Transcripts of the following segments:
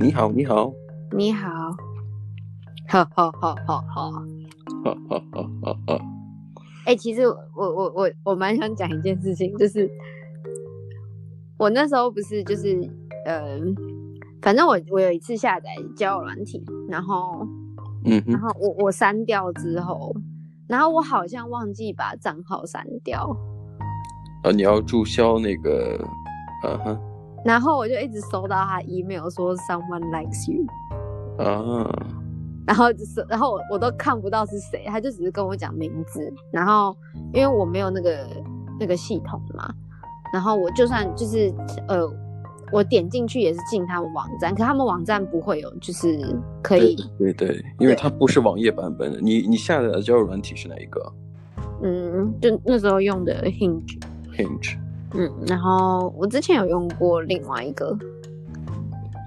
你好，你好，你好，哈哈哈哈哈，哈哈哈哈哈。哎，其实我我我我蛮想讲一件事情，就是我那时候不是就是呃，反正我我有一次下载交友软体，然后嗯，然后我我删掉之后，然后我好像忘记把账号删掉。啊，你要注销那个，嗯哼。然后我就一直收到他 email 说 someone likes you，啊，然后就是，然后我我都看不到是谁，他就只是跟我讲名字，然后因为我没有那个那个系统嘛，然后我就算就是呃，我点进去也是进他们网站，可他们网站不会有就是可以，对对对，因为它不是网页版本的，你你下载的交友软体是哪一个？嗯，就那时候用的 Hinge。Hinge。嗯，然后我之前有用过另外一个，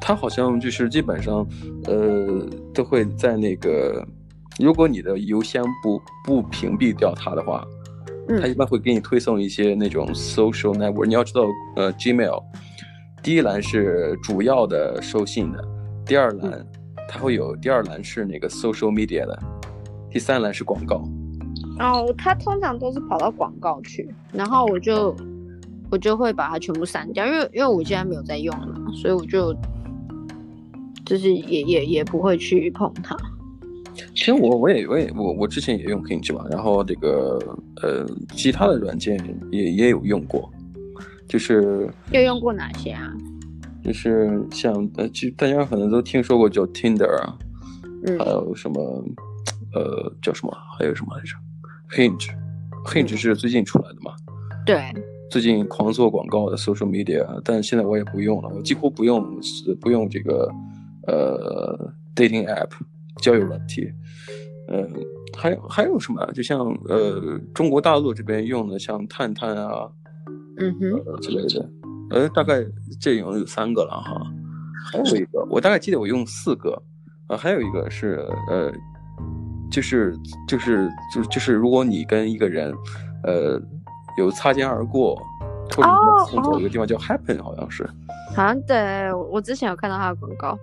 它好像就是基本上，呃，都会在那个，如果你的邮箱不不屏蔽掉它的话，嗯，它一般会给你推送一些那种 social network。你要知道，呃，Gmail 第一栏是主要的收信的，第二栏它会有第二栏是那个 social media 的，第三栏是广告。哦，它通常都是跑到广告去，然后我就。我就会把它全部删掉，因为因为我现在没有在用了，所以我就就是也也也不会去碰它。其实我我也我也我我之前也用 Hinge 嘛，然后这个呃其他的软件也也有用过，就是又用过哪些啊？就是像呃，其实大家可能都听说过叫 Tinder 啊，嗯，还有什么呃叫什么还有什么来着？Hinge，Hinge 是最近出来的嘛？对。最近狂做广告的 social media，但现在我也不用了，我几乎不用不用这个呃 dating app 交友软体，嗯、呃，还有还有什么？就像呃中国大陆这边用的像探探啊，嗯哼、呃、之类的，呃大概这种有三个了哈，还有一个我大概记得我用四个，啊、呃、还有一个是呃就是就是就是就是如果你跟一个人呃。有擦肩而过，或者你走一个地方叫 Happen，好像是。好像对，我之前有看到他的广告，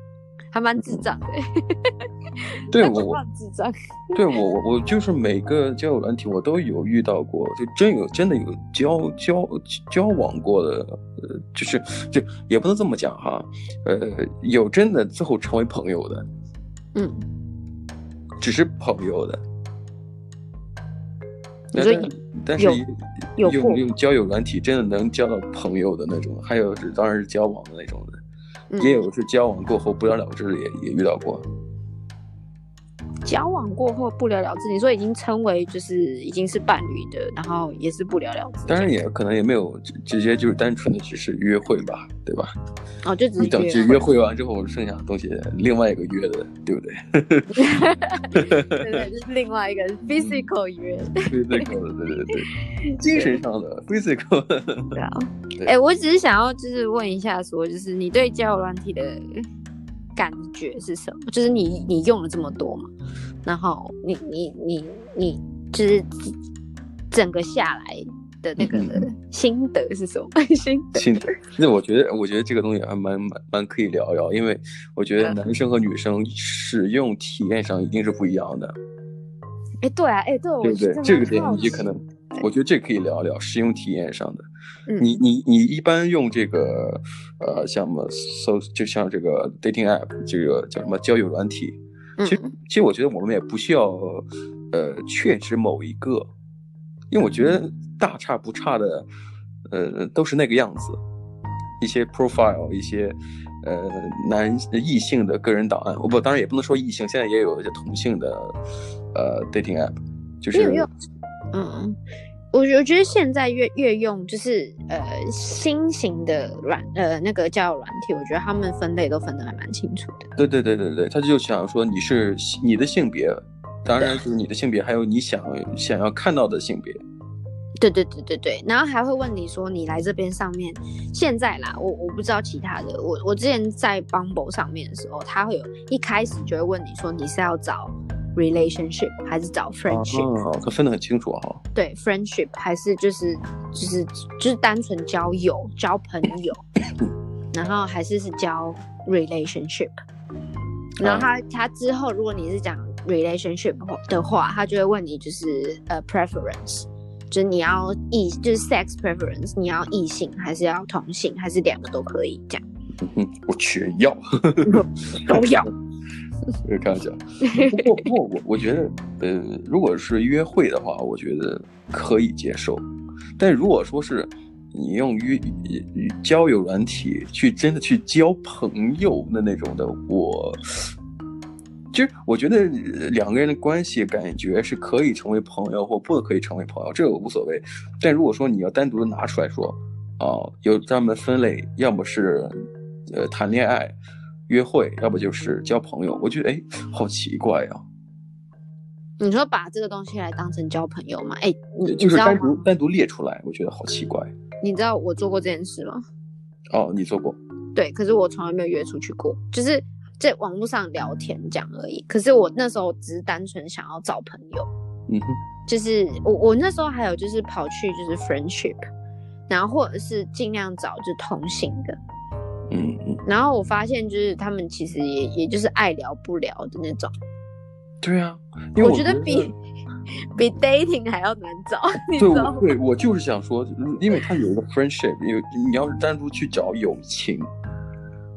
还蛮智障的。对我，智障。对我，我我就是每个交友软体我都有遇到过，就真有真的有交交交往过的，呃，就是就也不能这么讲哈，呃，有真的最后成为朋友的，嗯，只是朋友的。所以，但是用用交友软体真的能交到朋友的那种，还有是当然是交往的那种的，嗯、也有是交往过后不了了之的，也也遇到过。交往过后不了了之，你说已经称为就是已经是伴侣的，然后也是不了了之。当然也可能也没有直接就是单纯的只是约会吧，对吧？哦，就只是约会。等约会完之后，剩下的东西另外一个约的，对不对？对对，就是另外一个 physical 约。physical 的，对对对，精神上的 physical。对啊。哎，我只是想要就是问一下，说就是你对交友软体的。感觉是什么？就是你你用了这么多嘛，然后你你你你就是整个下来的那个心得是什么？嗯、心得心得。那我觉得我觉得这个东西还蛮蛮蛮可以聊聊，因为我觉得男生和女生使用体验上一定是不一样的。哎，对啊，哎，对，对不对？这个点你可能。我觉得这可以聊聊使用体验上的。嗯、你你你一般用这个呃，像什么搜，就像这个 dating app，这个叫什么交友软体。其实其实我觉得我们也不需要呃确指某一个，因为我觉得大差不差的呃都是那个样子。一些 profile，一些呃男异性的个人档案，我不当然也不能说异性，现在也有一些同性的呃 dating app，就是。嗯，我我觉得现在越越用就是呃新型的软呃那个交友软体，我觉得他们分类都分得还蛮清楚的。对对对对对，他就想说你是你的性别，当然就是你的性别，还有你想想要看到的性别。对对对对对，然后还会问你说你来这边上面现在啦，我我不知道其他的，我我之前在 Bumble 上面的时候，他会有一开始就会问你说你是要找。Relationship 还是找 friendship？哦，他分得很清楚哈。对，friendship 还是就是就是就是单纯交友交朋友。然后还是是交 relationship，然后他他之后如果你是讲 relationship 的话，他就会问你就是呃 preference，就是你要异就是 sex preference，你要异性还是要同性，还是两个都可以这样？嗯，我全要，都要。开玩笑，不过不过我我觉得呃，如果是约会的话，我觉得可以接受，但如果说是。你用约交友软体去真的去交朋友的那种的，我其实我觉得两个人的关系感觉是可以成为朋友或不可以成为朋友，这个无所谓。但如果说你要单独的拿出来说，啊，有专门分类，要么是呃谈恋爱、约会，要不就是交朋友，我觉得哎，好奇怪呀、啊。你说把这个东西来当成交朋友吗？哎，你就是单独单独列出来，我觉得好奇怪。你知道我做过这件事吗？哦，你做过。对，可是我从来没有约出去过，就是在网络上聊天讲而已。可是我那时候只是单纯想要找朋友。嗯哼。就是我我那时候还有就是跑去就是 friendship，然后或者是尽量找就是同行的。嗯嗯。然后我发现就是他们其实也也就是爱聊不聊的那种。对啊，因为我觉得比 比 dating 还要难找。对，对，我就是想说，因为他有一个 friendship，有你要是单独去找友情，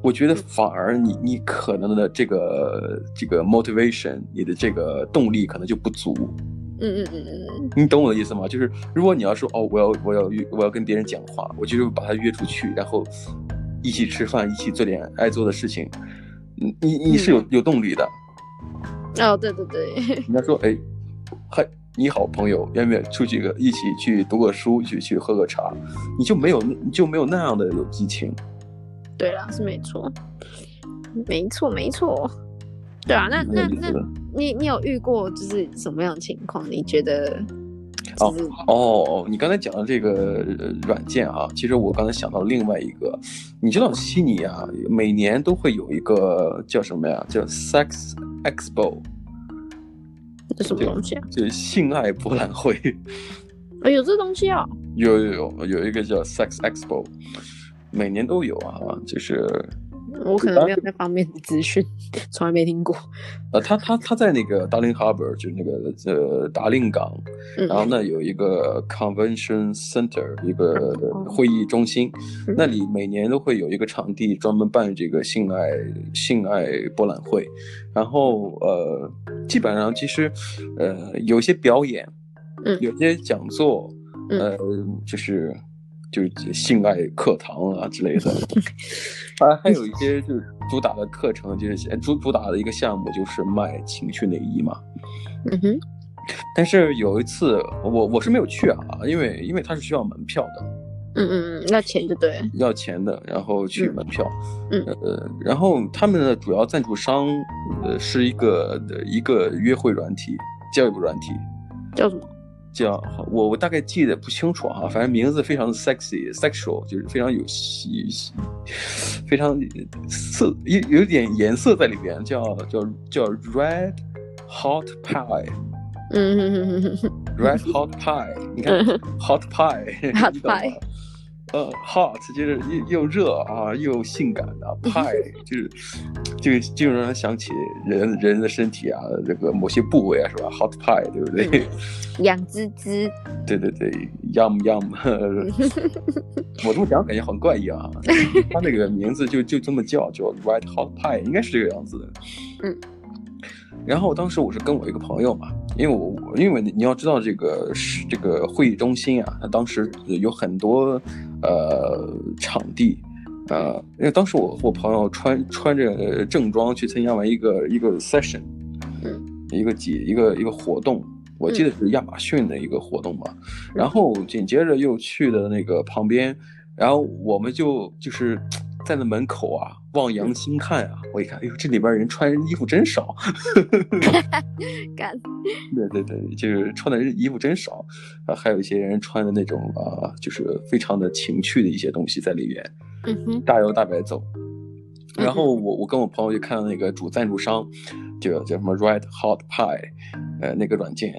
我觉得反而你你可能的这个这个 motivation，你的这个动力可能就不足。嗯嗯嗯嗯，你懂我的意思吗？就是如果你要说哦，我要我要约我要跟别人讲话，我就是把他约出去，然后一起吃饭，一起做点爱做的事情，你你是有、嗯、有动力的。哦，对对对，人家说，哎，嗨，你好，朋友，愿不愿意出去个一起去读个书，去去喝个茶？你就没有，你就没有那样的有激情。对啦，是没错，没错没错。对啊，那那那，你你有遇过就是什么样的情况？你觉得？哦哦，你刚才讲的这个软件啊，其实我刚才想到另外一个，你知道悉尼啊，每年都会有一个叫什么呀？叫 Sex Expo。这什么东西啊？就是性爱博览会。哎，有这东西啊？有有有，有一个叫 Sex Expo，每年都有啊，就是。我可能没有那方面的资讯，从来没听过。呃，他他他在那个 Darling Harbour，就是那个呃达令港，嗯、然后。呢有一个 Convention Center，一个会议中心，嗯、那里每年都会有一个场地专门办这个性爱性爱博览会，然后呃基本上其实呃有些表演，嗯，有些讲座，呃就是。就是性爱课堂啊之类的，还还有一些就是主打的课程，就是主主打的一个项目就是卖情趣内衣嘛。嗯哼。但是有一次我我是没有去啊，因为因为它是需要门票的。嗯嗯嗯，要钱就对。要钱的，然后去门票。嗯。呃，然后他们的主要赞助商呃是一个的一个约会软体，交友软体。叫什么？叫我我大概记得不清楚啊，反正名字非常的 sexy sexual，就是非常有戏，非常色有有点颜色在里边，叫叫叫 red hot pie，嗯，red hot pie，你看 hot pie，hot pie。呃，hot 就是又又热啊，又性感的 pie 就是就就让人想起人人的身体啊，这个某些部位啊，是吧？hot pie 对不对？痒滋滋。对对对，yum yum。我这么讲感觉很怪异啊，他那个名字就就这么叫，叫 red hot pie，应该是这个样子的。嗯。然后当时我是跟我一个朋友嘛，因为我因为你要知道这个是这个会议中心啊，它当时有很多呃场地，呃，因为当时我我朋友穿穿着正装去参加完一个一个 session，嗯，一个几一个一个活动，我记得是亚马逊的一个活动嘛，嗯，然后紧接着又去的那个旁边，然后我们就就是。站在门口啊，望洋兴叹啊！我一看，哎呦，这里边人穿衣服真少。干。对对对，就是穿的衣服真少啊，还有一些人穿的那种啊，就是非常的情趣的一些东西在里面。嗯哼。大摇大摆走，然后我我跟我朋友就看到那个主赞助商，就叫什么 Red Hot Pie，呃，那个软件，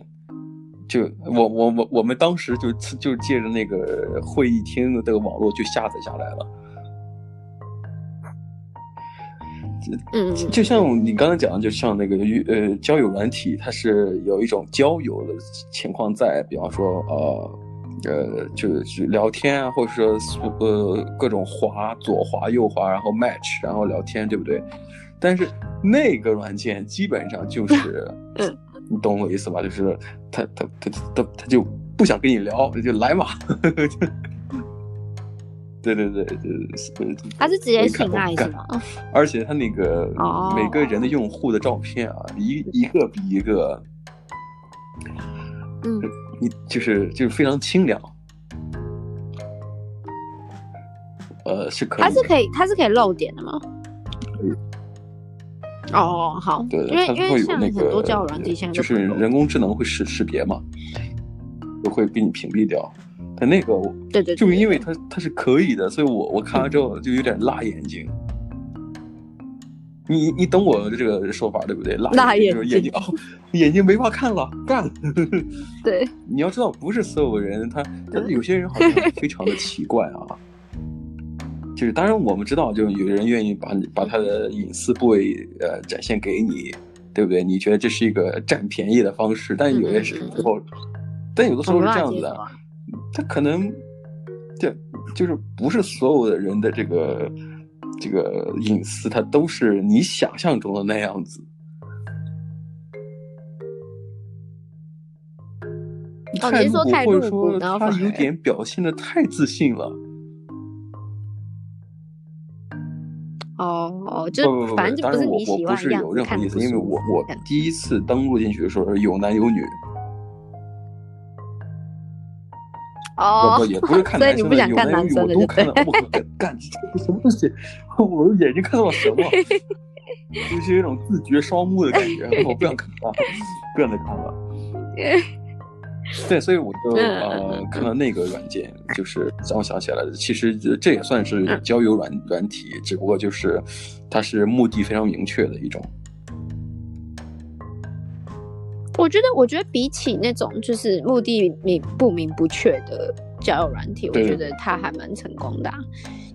就我我我我们当时就就借着那个会议厅的这个网络就下载下来了。嗯，就像你刚才讲的，就像那个呃交友软体，它是有一种交友的情况在，比方说呃呃就是聊天啊，或者说呃各种滑左滑右滑，然后 match，然后聊天，对不对？但是那个软件基本上就是，嗯，你懂我意思吧？就是他他他他他就不想跟你聊，就来嘛。对对对对对，他是直接性爱是吗？而且他那个每个人的用户的照片啊，一一个比一个，嗯，你就是就是非常清凉，呃，是可以，他是可以，他是可以露点的吗？可以。哦，好，对，因为它会有那个，很多交友软件现在就是人工智能会识识别嘛，就会给你屏蔽掉。但那个，对对，就因为他他是可以的，所以我我看完之后就有点辣眼睛。你你懂我的这个说法对不对？辣眼睛，眼睛哦，眼睛没法看了，干。对，你要知道，不是所有人，他他有些人好像 非常的奇怪啊。就是当然我们知道，就有人愿意把你把他的隐私部位呃展现给你，对不对？你觉得这是一个占便宜的方式，但有些时候，但有的时候是这样子的，他可能就就是不是所有的人的这个这个隐私，他都是你想象中的那样子。太露骨，或者说他有点表现的太自信了。哦，就反正就不是你喜欢的样子。当然我我不是有任何意思，因为我我第一次登录进去的时候有男有女。哦，不 不也不是看男生的，有男有女我都看了。我 干干这什么东西？我眼睛看到了什么？就是有一种自掘双目的感觉，我不想看了，不想再看了。对，所以我就呃看到那个软件，就是让我想起来了。其实这也算是交友软软体，只不过就是它是目的非常明确的一种。我觉得，我觉得比起那种就是目的明不明不确的交友软体，我觉得它还蛮成功的啊。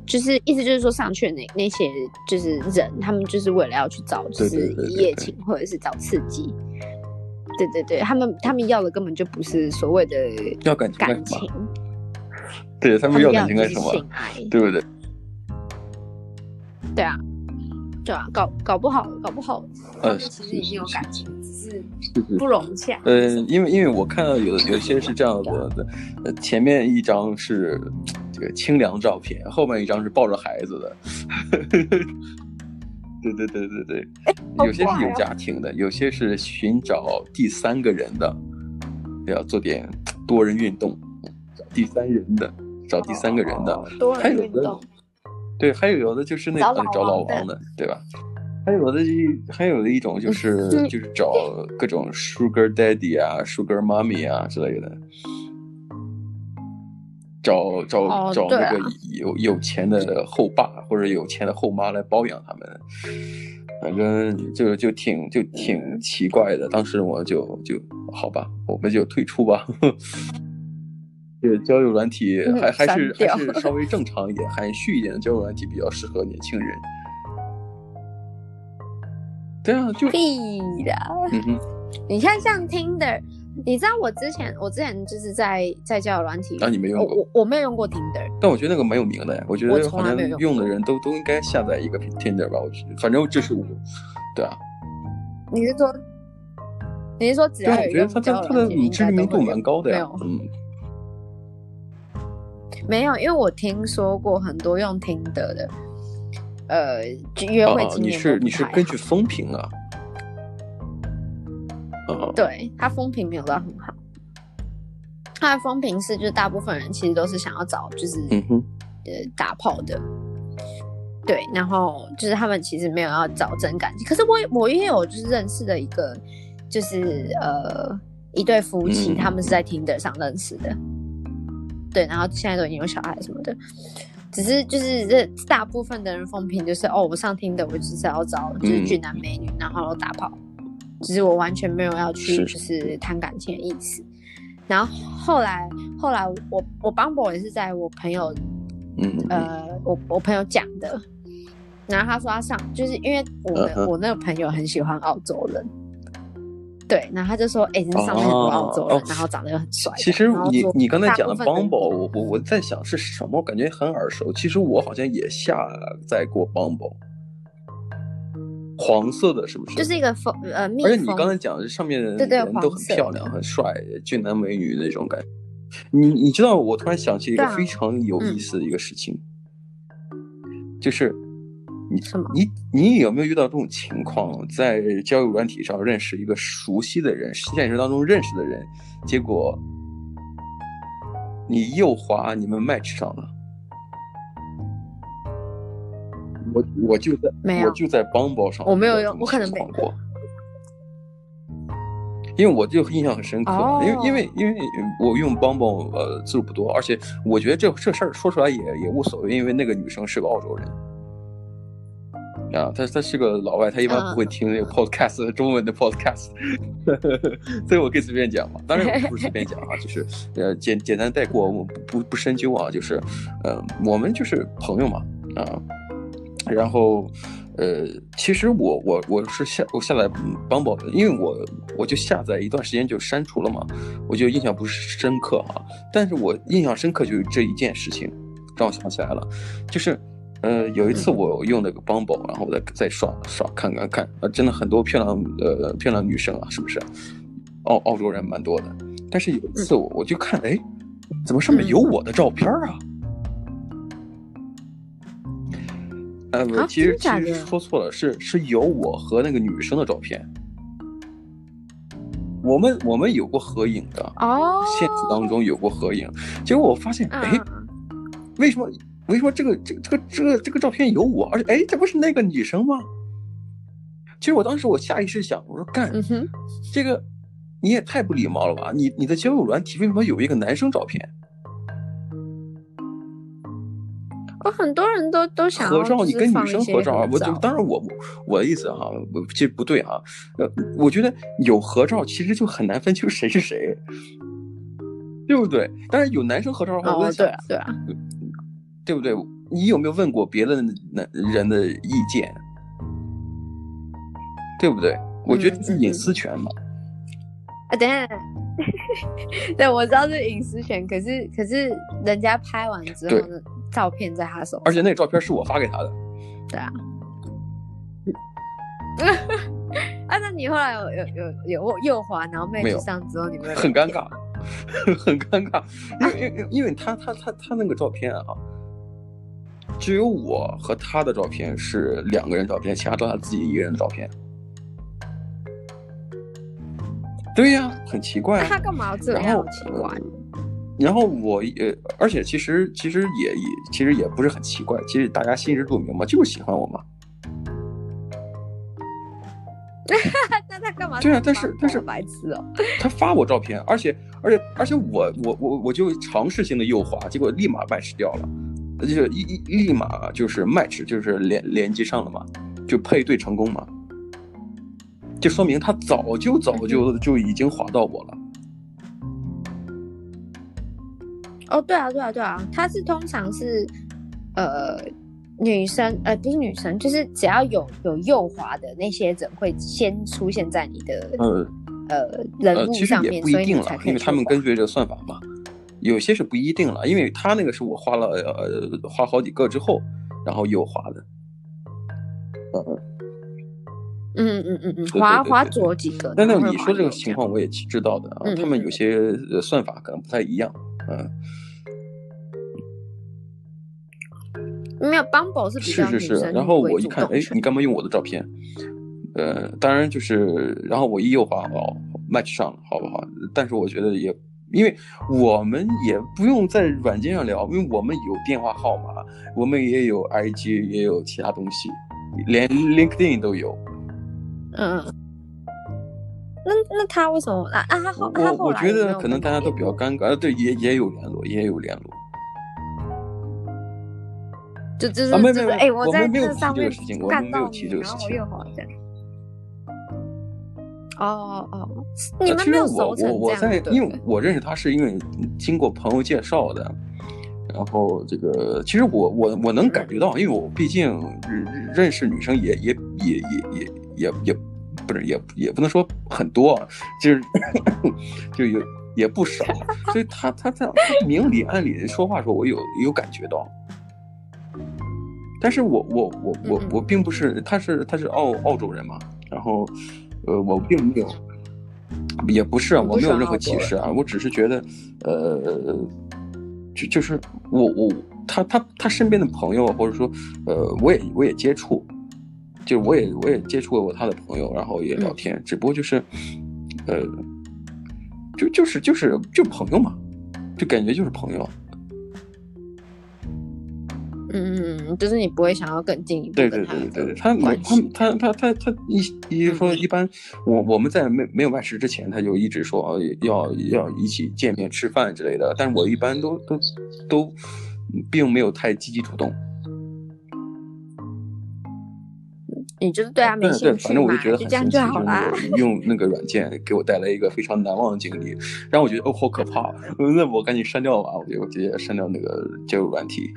就是意思就是说，上去的那那些就是人，他们就是为了要去找就是一夜情或者是找刺激。对对对，他们他们要的根本就不是所谓的要感情，感情，对他们要感情干什么？性爱，对不对？对啊，对啊，搞搞不好，搞不好，呃，其实已经有感情，只是不融洽。呃，因为因为我看到有有些是这样子的，呃，前面一张是这个清凉照片，后面一张是抱着孩子的。对对对对对，有些是有家庭的，有些是寻找第三个人的，要做点多人运动，找第三人的，找第三个人的，还有的，对，还有有的就是那个找老王的，对吧？还有的一还有的一种就是就是找各种 Sugar Daddy 啊，Sugar Mommy 啊之类的。找找、oh, 找那个有、啊、有钱的后爸或者有钱的后妈来包养他们，反正就就挺就挺奇怪的。当时我就就好吧，我们就退出吧。这交友软体还还是还是稍微 正常一点、含蓄一点的交友软体比较适合年轻人。对啊，就必的。嗯哼，你看像 Tinder。你知道我之前，我之前就是在在交友软体，啊，你没用过，我我没有用过 Tinder，但我觉得那个蛮有名的呀。我觉得好像用的人都都应该下载一个 Tinder 吧。我觉得，反正这是我，对啊。你是说，你是说只要有用交友软体，他他的知名度蛮高的呀。嗯，没有，因为我听说过很多用 Tinder 的，呃，约会经验、哦、你是你是根据风评啊。对，他风评没有到很好，他的风评是就是大部分人其实都是想要找就是、呃打炮的，对，然后就是他们其实没有要找真感情。可是我我也有就是认识的一个就是呃一对夫妻，嗯、他们是在 Tinder 上认识的，对，然后现在都已经有小孩什么的，只是就是这大部分的人风评就是哦，我上 Tinder 我就是要找就是俊男美女，嗯、然后打炮。只是我完全没有要去，就是谈感情的意思。然后后来，后来我我 Bumble 也是在我朋友，嗯，呃，我我朋友讲的，然后他说他上，就是因为我的、uh huh. 我那个朋友很喜欢澳洲人，对，然后他就说，哎、欸，这上面很多澳洲人，uh. 然后长得又很帅。其实你你刚才讲的 Bumble，我我我在想是什么，我感觉很耳熟。其实我好像也下载过 Bumble，黄色的，是不是？就是一个风呃，蜜而且你刚才讲的上面的人都很漂亮、很帅、俊男美女那种感觉。你你知道，我突然想起一个非常有意思的一个事情，嗯、就是。你你你有没有遇到这种情况，在交友软体上认识一个熟悉的人，现实当中认识的人，结果你右滑，你们 match 上了？我我就在没有，我就在 Bumble 上，我没有用，我可能没过，因为我就印象很深刻，哦、因为因为因为我用 Bumble 呃次数不多，而且我觉得这这事儿说出来也也无所谓，因为那个女生是个澳洲人。啊，他他是个老外，他一般不会听那个 podcast、uh, 中文的 podcast，所以我可以随便讲嘛。当然我不是随便讲啊，就是呃简简单带过，我不不不深究啊，就是呃我们就是朋友嘛啊。然后呃其实我我我是下我下载 Bumble 的，因为我我就下载一段时间就删除了嘛，我就印象不是深刻哈、啊。但是我印象深刻就是这一件事情，让我想起来了，就是。呃，有一次我用那个 Bumble，然后我再再刷刷看看看，啊，真的很多漂亮呃漂亮女生啊，是不是？澳澳洲人蛮多的，但是有一次我我就看，哎，怎么上面有我的照片啊？呃，我其实其实说错了，是是有我和那个女生的照片，我们我们有过合影的哦，现实当中有过合影，结果我发现，哎，为什么？为什么这个这个这个这个这个照片有我？而且哎，这不是那个女生吗？其实我当时我下意识想，我说干，这个你也太不礼貌了吧！你你的交友软体为什么有一个男生照片？我很多人都都想合照，你跟女生合照啊？我就当然我我的意思哈，我其实不对哈。呃，我觉得有合照其实就很难分清谁是谁，对不对？但是有男生合照的话，我对啊，对啊。对不对？你有没有问过别的男人的意见？对不对？我觉得是隐私权嘛。啊，等下，对，我知道是隐私权，可是可是人家拍完之后的照片在他手上，而且那个照片是我发给他的。对啊。啊，那你后来有有有有右滑，然后妹子上之后，你们很尴尬，很尴尬，因为因为因为他他他他那个照片啊。只有我和他的照片是两个人照片，其他都是他自己一个人的照片。对呀，很奇怪。那他干嘛要这样？奇怪。然后我也，而且其实其实也也其实也不是很奇怪，其实大家心知肚明嘛，就是喜欢我嘛。那他干嘛？对啊，但是但是白痴哦。他发我照片，而且而且而且我我我我就尝试性的右滑，结果立马 match 掉了。就一一立马就是 match，就是连连接上了嘛，就配对成功嘛，就说明他早就早就就已经划到我了。哦，对啊，对啊，对啊，他是通常是呃女生，呃不是女生，就是只要有有右滑的那些人会先出现在你的呃呃人物上面，其实也不一定了，因为他们根据这个算法嘛。有些是不一定了，因为他那个是我花了呃花好几个之后，然后又滑的，嗯嗯嗯嗯嗯，滑滑左几个。那那你说这个情况我也知道的啊，嗯、他们有些算法可能不太一样，嗯。没有，Bumble 是比较是是是，然后我一看，哎，你干嘛用我的照片？呃，当然就是，然后我一右滑哦，match 上了，好不好？但是我觉得也。因为我们也不用在软件上聊，因为我们有电话号码，我们也有 IG，也有其他东西，连 LinkedIn 都有。嗯，那那他为什么啊啊？他后他后我我觉得可能大家都比较尴尬，对，也也有联络，也有联络。就就是没有没有，哎，我在这上面看到你，然后我又好像。哦哦，你们没有熟成，我我在，因为我认识他是因为经过朋友介绍的，然后这个其实我我我能感觉到，因为我毕竟认识女生也也也也也也也不是也也不能说很多，就是就有也不少，所以他他在明里暗里说话的时候，我有有感觉到。但是我我我我我并不是，他是他是澳澳洲人嘛，然后呃我并没有，也不是啊，我没有任何歧视啊，我只是觉得呃。就就是我我他他他身边的朋友或者说呃我也我也接触，就我也我也接触过他的朋友，然后也聊天，嗯、只不过就是呃就就是就是就朋友嘛，就感觉就是朋友。嗯嗯，就是你不会想要更进一步。对对对对对，他他他他他他一一说一般，我我们在没没有外食之前，他就一直说要要一起见面吃饭之类的，但是我一般都都都并没有太积极主动。你就是对他没兴趣嘛？对，反正我就觉得很这样就好啦。用那个软件给我带来一个非常难忘的经历，让我觉得哦好可怕，那我赶紧删掉吧，我就我直接删掉那个交友软体。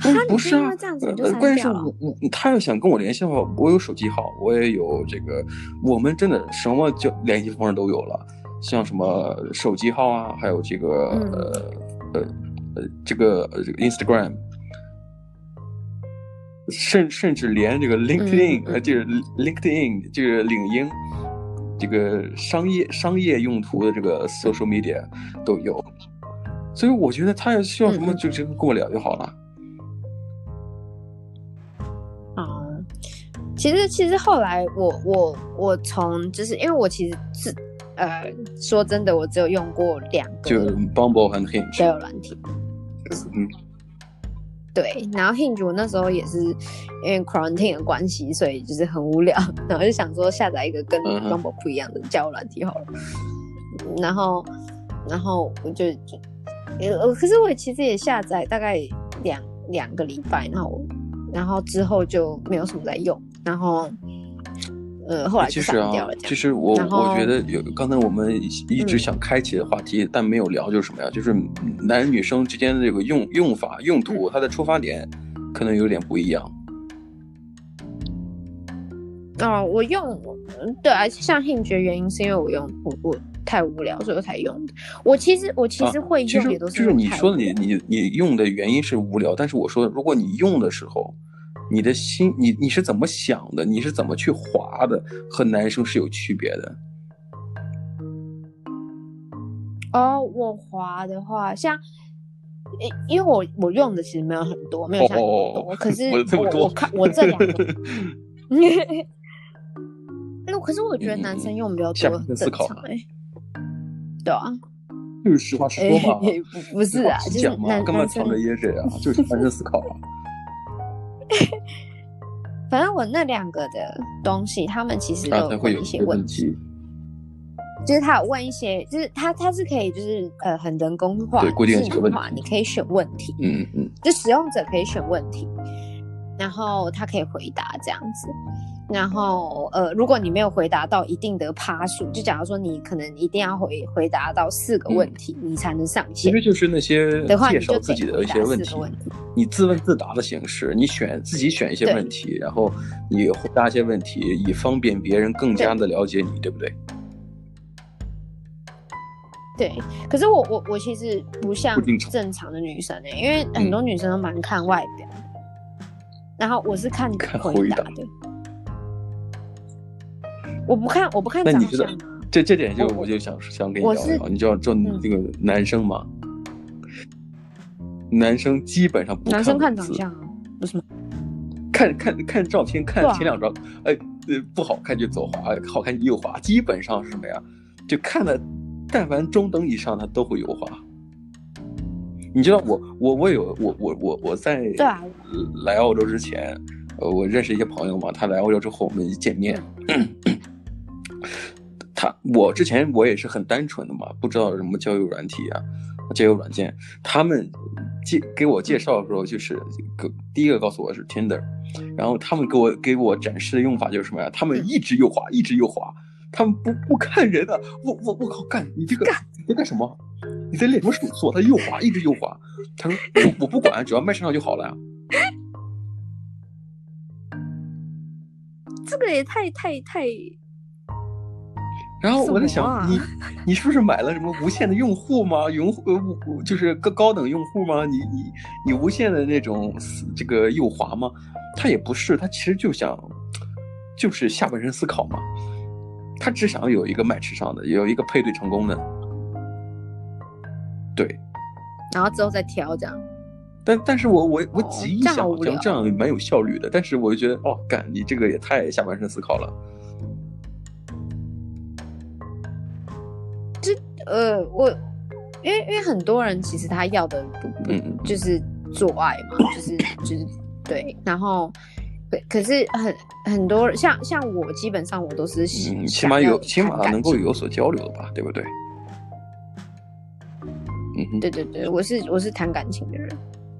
不不是啊，呃，关键是我我他要想跟我联系的话，我有手机号，我也有这个，我们真的什么就联系方式都有了，像什么手机号啊，还有这个呃呃呃这个这个 Instagram，甚甚至连这个 LinkedIn，呃，就是 LinkedIn，这个领英，这个商业商业用途的这个 social media 都有，所以我觉得他要需要什么就直接跟我聊就好了。其实，其实后来我我我从就是因为我其实是呃说真的，我只有用过两个，就 Bumble 和 Hinge 交友软体。嗯，对。然后 Hinge 我那时候也是因为 quarantine 的关系，所以就是很无聊，然后就想说下载一个跟 Bumble 不一样的交友软体好了。嗯、然后，然后我就就呃，可是我其实也下载大概两两个礼拜，然后然后之后就没有什么在用。然后，呃，后来就删掉了。其实我我觉得有刚才我们一直想开启的话题，嗯、但没有聊，就是什么呀？就是男人女生之间的这个用用法、用途，嗯、它的出发点可能有点不一样。哦，我用对啊，像 Hinge 原因是因为我用我我太无聊，所以我才用的。我其实我其实会用，也都是就是你说的你你你用的原因是无聊，但是我说如果你用的时候。你的心，你你是怎么想的？你是怎么去滑的？和男生是有区别的。哦，我滑的话，像，因为我我用的其实没有很多，没有像你多。哦、可是我我，我看我这两个，那可是我觉得男生用比较多，很正常哎。对啊，就是实话实说嘛，不不是啊，就是男干嘛藏着掖着呀？就是反正思考啊。反正我那两个的东西，他们其实都有一些问题，就是他有问一些，就是他他是可以就是呃很人工化、自动化，你可以选问题，嗯嗯，就使用者可以选问题，然后他可以回答这样子。然后，呃，如果你没有回答到一定的趴数，就假如说你可能一定要回回答到四个问题，嗯、你才能上线。其实就是那些介绍自己的一些问题，问题你自问自答的形式，你选自己选一些问题，然后你回答一些问题，以方便别人更加的了解你，对，对不对？对。可是我我我其实不像正常的女生哎、欸，因为很多女生都蛮看外表，嗯、然后我是看回答的。我不看，我不看长相。那你知道这这点就我就想想跟你聊聊，你知道就那个男生吗？男生基本上不看。男生看长相啊，不是吗？看看看照片，看前两张，哎，不好看就左滑，好看就右滑，基本上是什么呀？就看的，但凡中等以上，他都会右滑。你知道我我我有我我我我在来澳洲之前，呃，我认识一些朋友嘛，他来澳洲之后，我们一见面。他我之前我也是很单纯的嘛，不知道什么交友软体啊，交友软件。他们介给我介绍的时候，就是个第一个告诉我是 Tinder，然后他们给我给我展示的用法就是什么呀？他们一直右滑，一直右滑，他们不不看人的。我我我靠，干你这个干你在干什么？你在练什么手速？他右滑，一直右滑。他说我我不管，只要卖身上就好了呀。这个也太太太。然后我在想，啊、你你是不是买了什么无限的用户吗？用户呃，就是个高等用户吗？你你你无限的那种这个右滑吗？他也不是，他其实就想就是下半身思考嘛，他只想有一个 match 上的，有一个配对成功的，对，然后之后再调这样。但但是我我我极一想，这样这样蛮有效率的，但是我就觉得哦，干你这个也太下半身思考了。呃，我因为因为很多人其实他要的不不就是做爱嘛，就是就是对，然后对，可是很很多像像我基本上我都是嗯起码有起码能够有所交流的吧，对不对？嗯，对对对，我是我是谈感情的人，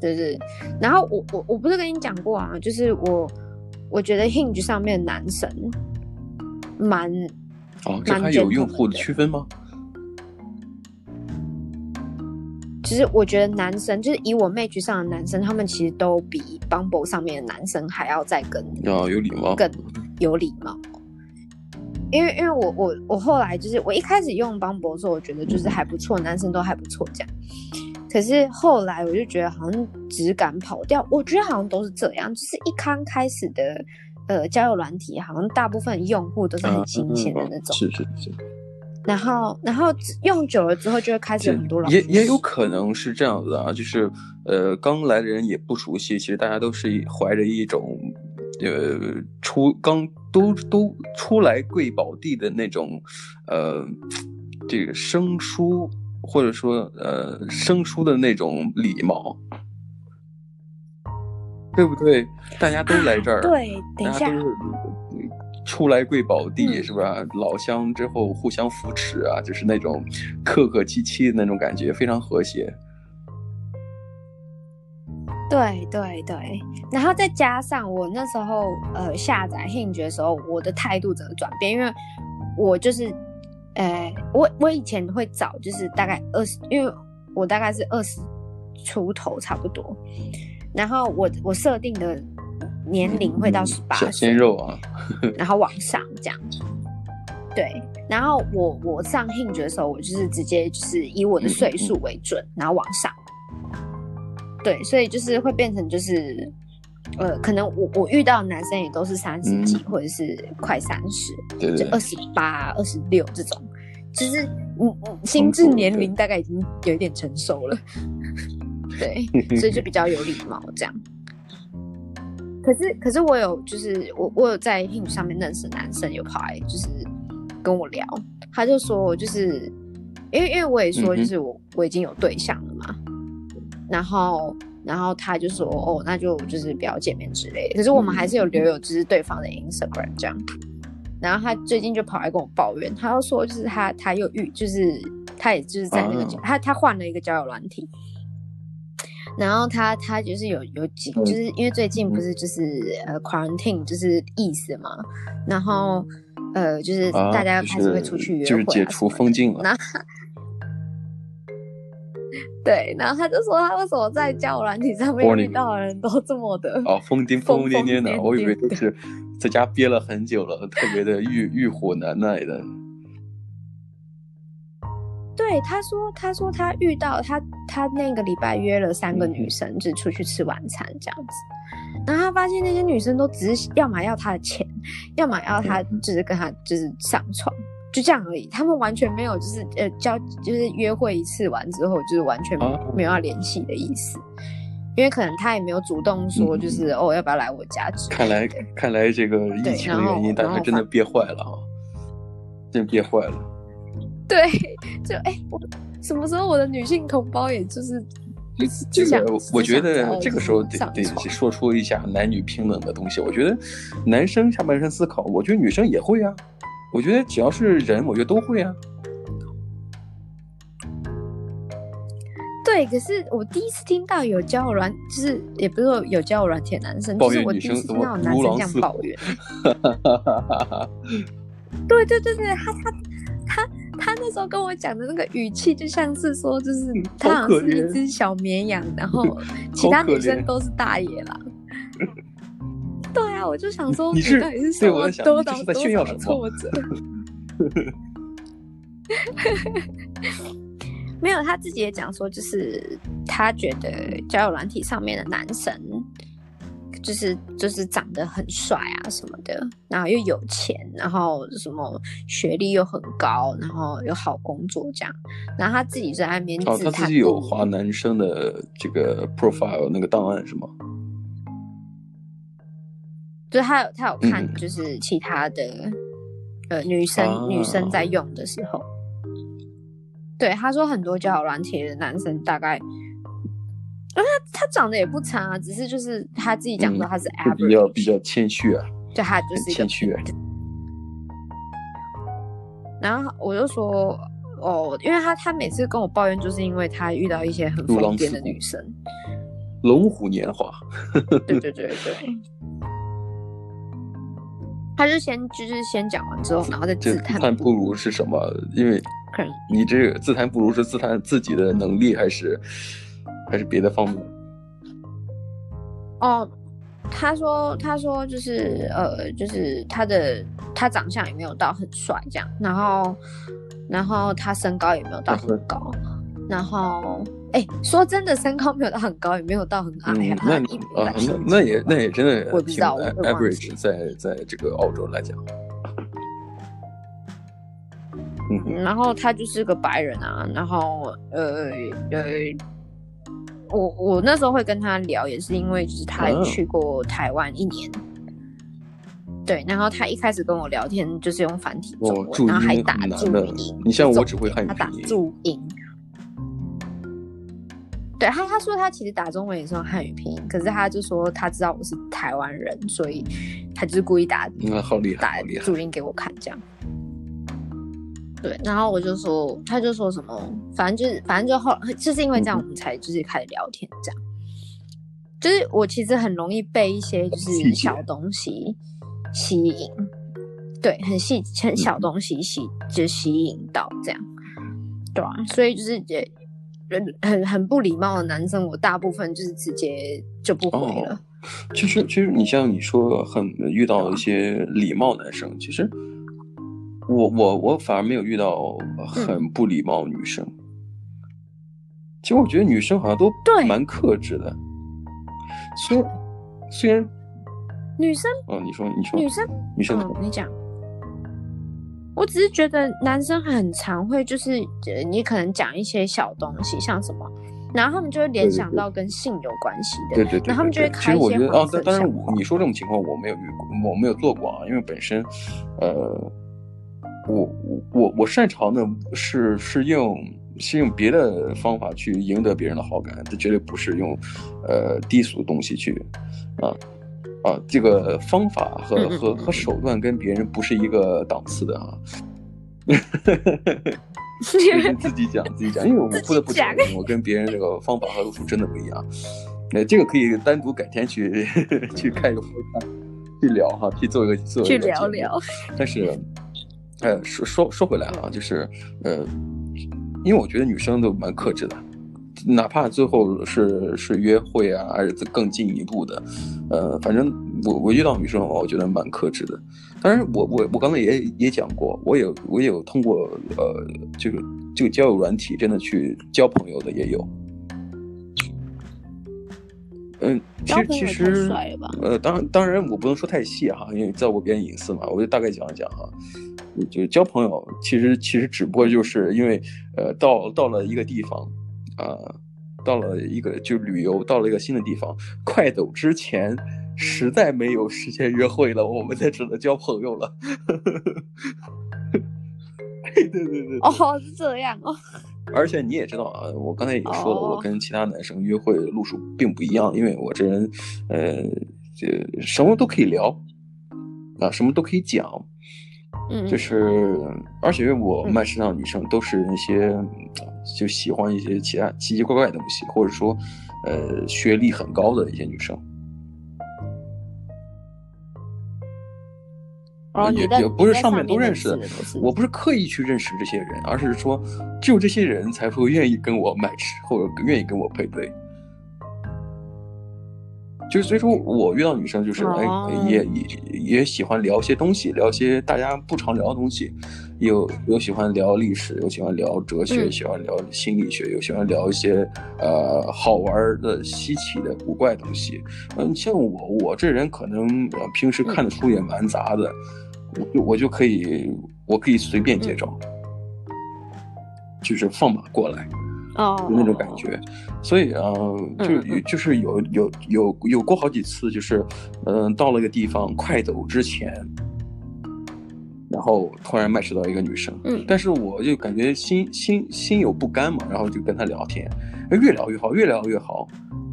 就是，然后我我我不是跟你讲过啊，就是我我觉得 Hinge 上面的男神蛮哦，这还有用户的区分吗？其实我觉得男生就是以我 Match 上的男生，他们其实都比 Bumble 上面的男生还要再更要有礼貌，更有礼貌。因为因为我我我后来就是我一开始用 Bumble 的时候，我觉得就是还不错，男生都还不错这样。可是后来我就觉得好像只敢跑掉，我觉得好像都是这样，就是一刚开始的呃交友软体，好像大部分用户都是很新鲜的那种，是是是。然后，然后用久了之后，就会开始很多老也也有可能是这样子啊，就是呃，刚来的人也不熟悉，其实大家都是怀着一种呃出刚都都出来贵宝地的那种呃这个生疏或者说呃生疏的那种礼貌，对不对？大家都来这儿，啊、对，等一下。初来贵宝地，嗯、是吧？老乡之后互相扶持啊，就是那种客客气气的那种感觉，非常和谐。对对对，然后再加上我那时候呃下载 Hinge 的时候，我的态度怎么转变？因为我就是呃我我以前会找就是大概二十，因为我大概是二十出头差不多，然后我我设定的。年龄会到十八岁，小鲜肉啊，然后往上这样，对，然后我我上 Hinge 的时候，我就是直接就是以我的岁数为准，然后往上，对，所以就是会变成就是，呃，可能我我遇到的男生也都是三十几或者是快三十，对，就二十八、二十六这种，就是嗯嗯，心智年龄大概已经有一点成熟了，对，所以就比较有礼貌这样。可是，可是我有，就是我我有在 Hinge 上面认识男生，有跑来就是跟我聊，他就说，就是因为因为我也说，就是我、嗯、我已经有对象了嘛，然后然后他就说，哦，那就就是不要见面之类的。可是我们还是有留有就是对方的 Instagram 这样，然后他最近就跑来跟我抱怨，他又说，就是他他又遇，就是他也就是在那个、啊、他他换了一个交友软体。然后他他就是有有几，就是因为最近不是就是呃 quarantine 就是意思嘛，然后呃就是大家开始会出去约会，就是解除封禁了。对，然后他就说他为什么在交友软体上面遇到的人都这么的哦疯癫疯疯癫癫的，我以为都是在家憋了很久了，特别的欲欲火难耐的。对，他说，他说他遇到他，他那个礼拜约了三个女生，就出去吃晚餐这样子。然后他发现那些女生都只是要么要他的钱，要么要他就是跟他就是上床，就这样而已。他们完全没有就是呃交就是约会一次完之后就是完全没有要联系的意思，因为可能他也没有主动说就是哦要不要来我家吃。看来看来这个疫情的原因，大家真的憋坏了啊，真憋坏了。对，就哎、欸，我什么时候我的女性同胞，也就是，这个我觉得这个时候得得说出一下男女平等的东西。我觉得男生下半身思考，我觉得女生也会啊。我觉得只要是人，我觉得都会啊。对，可是我第一次听到有交友软，就是也不是说有交友软体的男生，抱怨就是我第一次听到男生这样抱怨。对对对对，他他他。那时候跟我讲的那个语气，就像是说，就是他好像是一只小绵羊，然后 其他女生都是大野狼。对啊，我就想说，你是到底是什么？多少在炫耀什么挫折？没有，他自己也讲说，就是他觉得交友软体上面的男生。就是就是长得很帅啊什么的，然后又有钱，然后什么学历又很高，然后有好工作这样，然后他自己在那边哦，他自己有划男生的这个 profile 那个档案是吗？就是他有他有看，就是其他的、嗯、呃女生、啊、女生在用的时候，对他说很多交友软体的男生大概。因为他他长得也不差啊，只是就是他自己讲说他是 average，、嗯、比较比较谦虚啊，就他就是一个谦虚、啊。然后我就说哦，因为他他每次跟我抱怨，就是因为他遇到一些很疯癫的女生，龙虎年华。对 对对对，他就先就是先讲完之后，然后再自叹不如是什么？因为你这个自叹不如是自叹自己的能力还是？还是别的方面。哦，他说，他说就是呃，就是他的他长相也没有到很帅这样，然后然后他身高也没有到很高，然后哎，说真的，身高没有到很高，也没有到很矮，嗯、那你啊，那那也那也真的我不知道，average 在在这个澳洲来讲，嗯，然后他就是个白人啊，然后呃呃。我我那时候会跟他聊，也是因为就是他去过台湾一年，嗯，对，然后他一开始跟我聊天就是用繁体中文，哦，然后还打注音。你像我只会汉语，他打注音。对他他说他其实打中文也是用汉语拼音，可是他就说他知道我是台湾人，所以他就是故意打，嗯，好厉害，打注音给我看这样。对，然后我就说，他就说什么，反正就是，反正就后，就是因为这样，我们才就是开始聊天，这样。就是我其实很容易被一些就是小东西吸引，对，很细很小东西吸就吸引到这样，对啊，所以就是人很很不礼貌的男生，我大部分就是直接就不回了。其实其实你像你说很遇到一些礼貌男生，其实。我我我反而没有遇到很不礼貌女生，嗯，其实我觉得女生好像都蛮克制的。虽然虽然女生，哦，你说你说女生女生，哦，你讲，我只是觉得男生很常会就是你可能讲一些小东西，像什么，然后他们就会联想到跟性有关系的，对对对，然后他们就会开一些。其实我觉得哦，当当然你说这种情况我没有遇过，我没有做过啊，因为本身，呃。我我我擅长的是是用是用别的方法去赢得别人的好感，这绝对不是用，呃低俗的东西去，啊啊这个方法和和和手段跟别人不是一个档次的啊。自己讲自己讲，因为我不得不承认，我跟别人这个方法和路数真的不一样。那这个可以单独改天去 去开一个会去聊哈，去做一个做一个去聊聊，但是。呃，说说说回来啊，就是呃，因为我觉得女生都蛮克制的，哪怕最后是是约会啊，还是更进一步的，呃，反正我我遇到女生的话，我觉得蛮克制的。当然我，我我我刚才也也讲过，我有我有通过呃这个这个交友软体真的去交朋友的也有。嗯，其实其实呃，当然当然我不能说太细哈，因为照顾别人隐私嘛，我就大概讲一讲哈。就交朋友，其实其实只不过就是因为，呃，到到了一个地方，啊、呃，到了一个就旅游，到了一个新的地方，快走之前，实在没有时间约会了，我们才只能交朋友了。对对对对，哦，是这样哦。而且你也知道啊，我刚才也说了，我跟其他男生约会的路数并不一样，因为我这人，呃，这什么都可以聊，啊，什么都可以讲。嗯，就是，而且我蛮识到的女生都是那些，嗯，就喜欢一些其他奇奇怪怪的东西，或者说，呃，学历很高的一些女生。哦、也也不是上面都认识的，我不是刻意去认识这些人，而是说只有这些人才会愿意跟我 match 或者愿意跟我配对。就是所以说，我遇到女生就是哎，也也也喜欢聊一些东西，聊一些大家不常聊的东西，有有喜欢聊历史，有喜欢聊哲学，嗯、喜欢聊心理学，有喜欢聊一些呃好玩的、稀奇的、古怪的东西。嗯，像我，我这人可能呃平时看的书也蛮杂的，我就我就可以我可以随便接招，就是放马过来。哦，那种感觉，所以啊，呃，就就是有有有有过好几次，就是嗯，呃，到了一个地方快走之前，然后突然 match 到一个女生，嗯，但是我就感觉心心心有不甘嘛，然后就跟她聊天，越聊越好，越聊越好，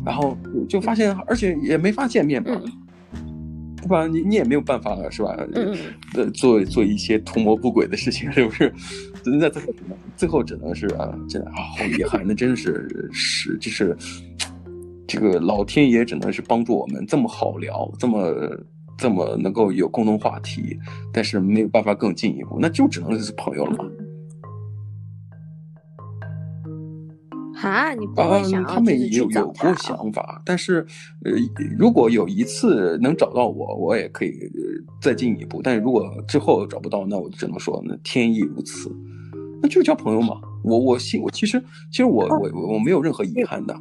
然后就发现，而且也没法见面嘛。嗯不然你你也没有办法了，是吧？嗯，呃，做做一些图谋不轨的事情，是不是？那最后最后只能是啊，真的啊，好遗憾，那真是是就是这个老天爷只能是帮助我们这么好聊，这么这么能够有共同话题，但是没有办法更进一步，那就只能是朋友了嘛。啊，你不会想、啊、他们也有有过想法，但是，呃，如果有一次能找到我，我也可以再进一步。但是如果之后找不到，那我只能说，那天意如此，那就交朋友嘛。我我信我，其实其实我、哦、我我没有任何遗憾的。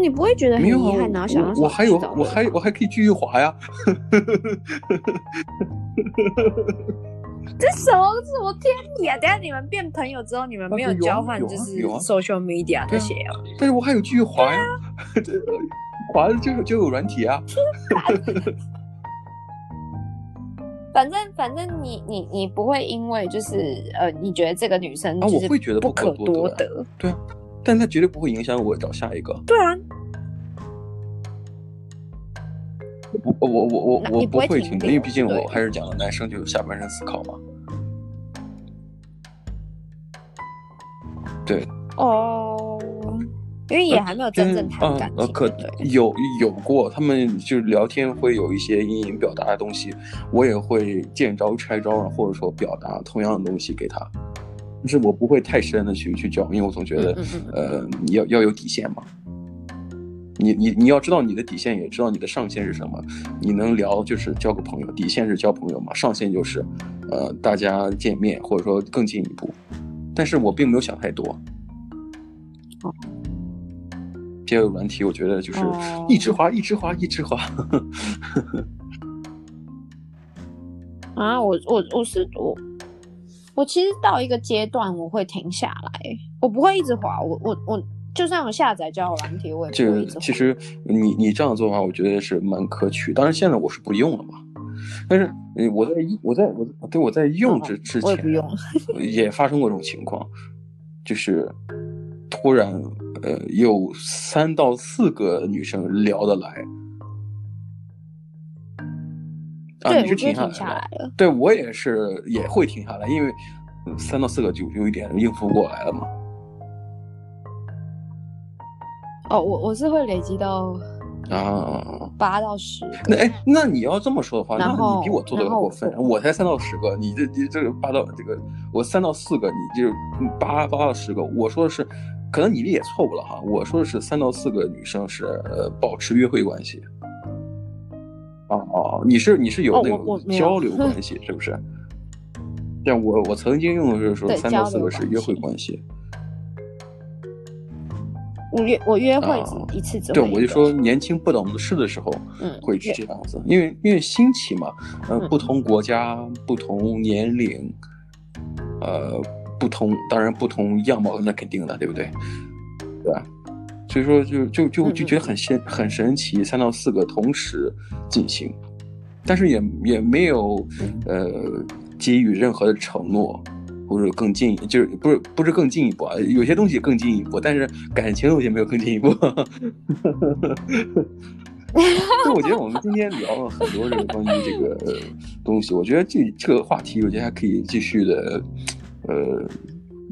你不会觉得很遗憾呢？想我还有我还我还可以继续滑呀。这什么什么天理啊！等下你们变朋友之后，你们没有交换就是 social media 这些哦。但是我还有继续滑呀，滑就就有软体啊。反正反正你你你不会因为就是呃，你觉得这个女生啊，我会觉得不可多得，对啊，但她绝对不会影响我找下一个。对啊。我我我我我不会停，因为毕竟我还是讲了，男生就有下半身思考嘛。对。哦。因为也还没有真正谈感情。呃，可有有过，他们就是聊天会有一些阴影表达的东西，我也会见招拆招啊，或者说表达同样的东西给他。但是我不会太深的去去交，因为我总觉得，呃，你要要有底线嘛。你你你要知道你的底线，也知道你的上限是什么。你能聊就是交个朋友，底线是交朋友嘛，上限就是，呃，大家见面或者说更进一步。但是我并没有想太多。哦。交友软体，我觉得就是一直滑，一直滑，一直滑。啊，我我我是我，我其实到一个阶段我会停下来，我不会一直滑，我我我。就算我下载交友软体，我也这个其实你你这样做的话，我觉得是蛮可取。当然现在我是不用了嘛，但是我在我在我对我在用之之前，也发生过这种情况，就是突然呃有三到四个女生聊得来，啊，你是停下来了？对，我也是也会停下来，因为三到四个就有一点应付不过来了嘛。哦，我我是会累积到啊八到十。那哎，那你要这么说的话，那你比我做的要过分。我才三到十个，你这你这个八到这个，我三到四个，你就八八到十个。我说的是，可能你理解错误了哈。我说的是三到四个女生是呃保持约会关系。哦哦，你是你是有那种交流 关系是不是？像我我曾经用的是说三到四个是约会关系。我约我约会一次对，我就说年轻不懂事的时候，嗯，会是这样子，因为因为新奇嘛，呃，不同国家、嗯、不同年龄，呃，不同当然不同样貌，那肯定的，对不对？对吧？所以说就就就就觉得很神很神奇，三到四个同时进行，但是也也没有呃给予任何的承诺。或者更进，就是不是不是更进一步啊？有些东西更进一步，但是感情有些没有更进一步。所以我觉得我们今天聊了很多这个关于这个东西，我觉得这这个话题，我觉得还可以继续的呃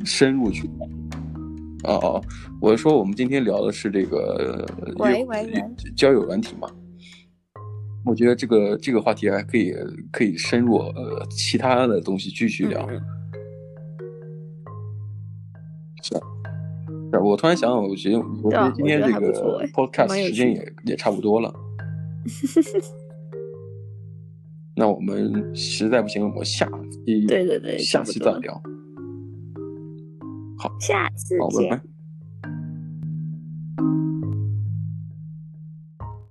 深入去。哦哦，我说我们今天聊的是这个喂喂喂，交友软体嘛。我觉得这个这个话题还可以可以深入呃其他的东西继续聊。嗯、是啊，是啊，我突然想，我觉得我觉得今天这个 podcast 时间也也差不多了。那我们实在不行，我下期对对对，下期再聊。好，下次见。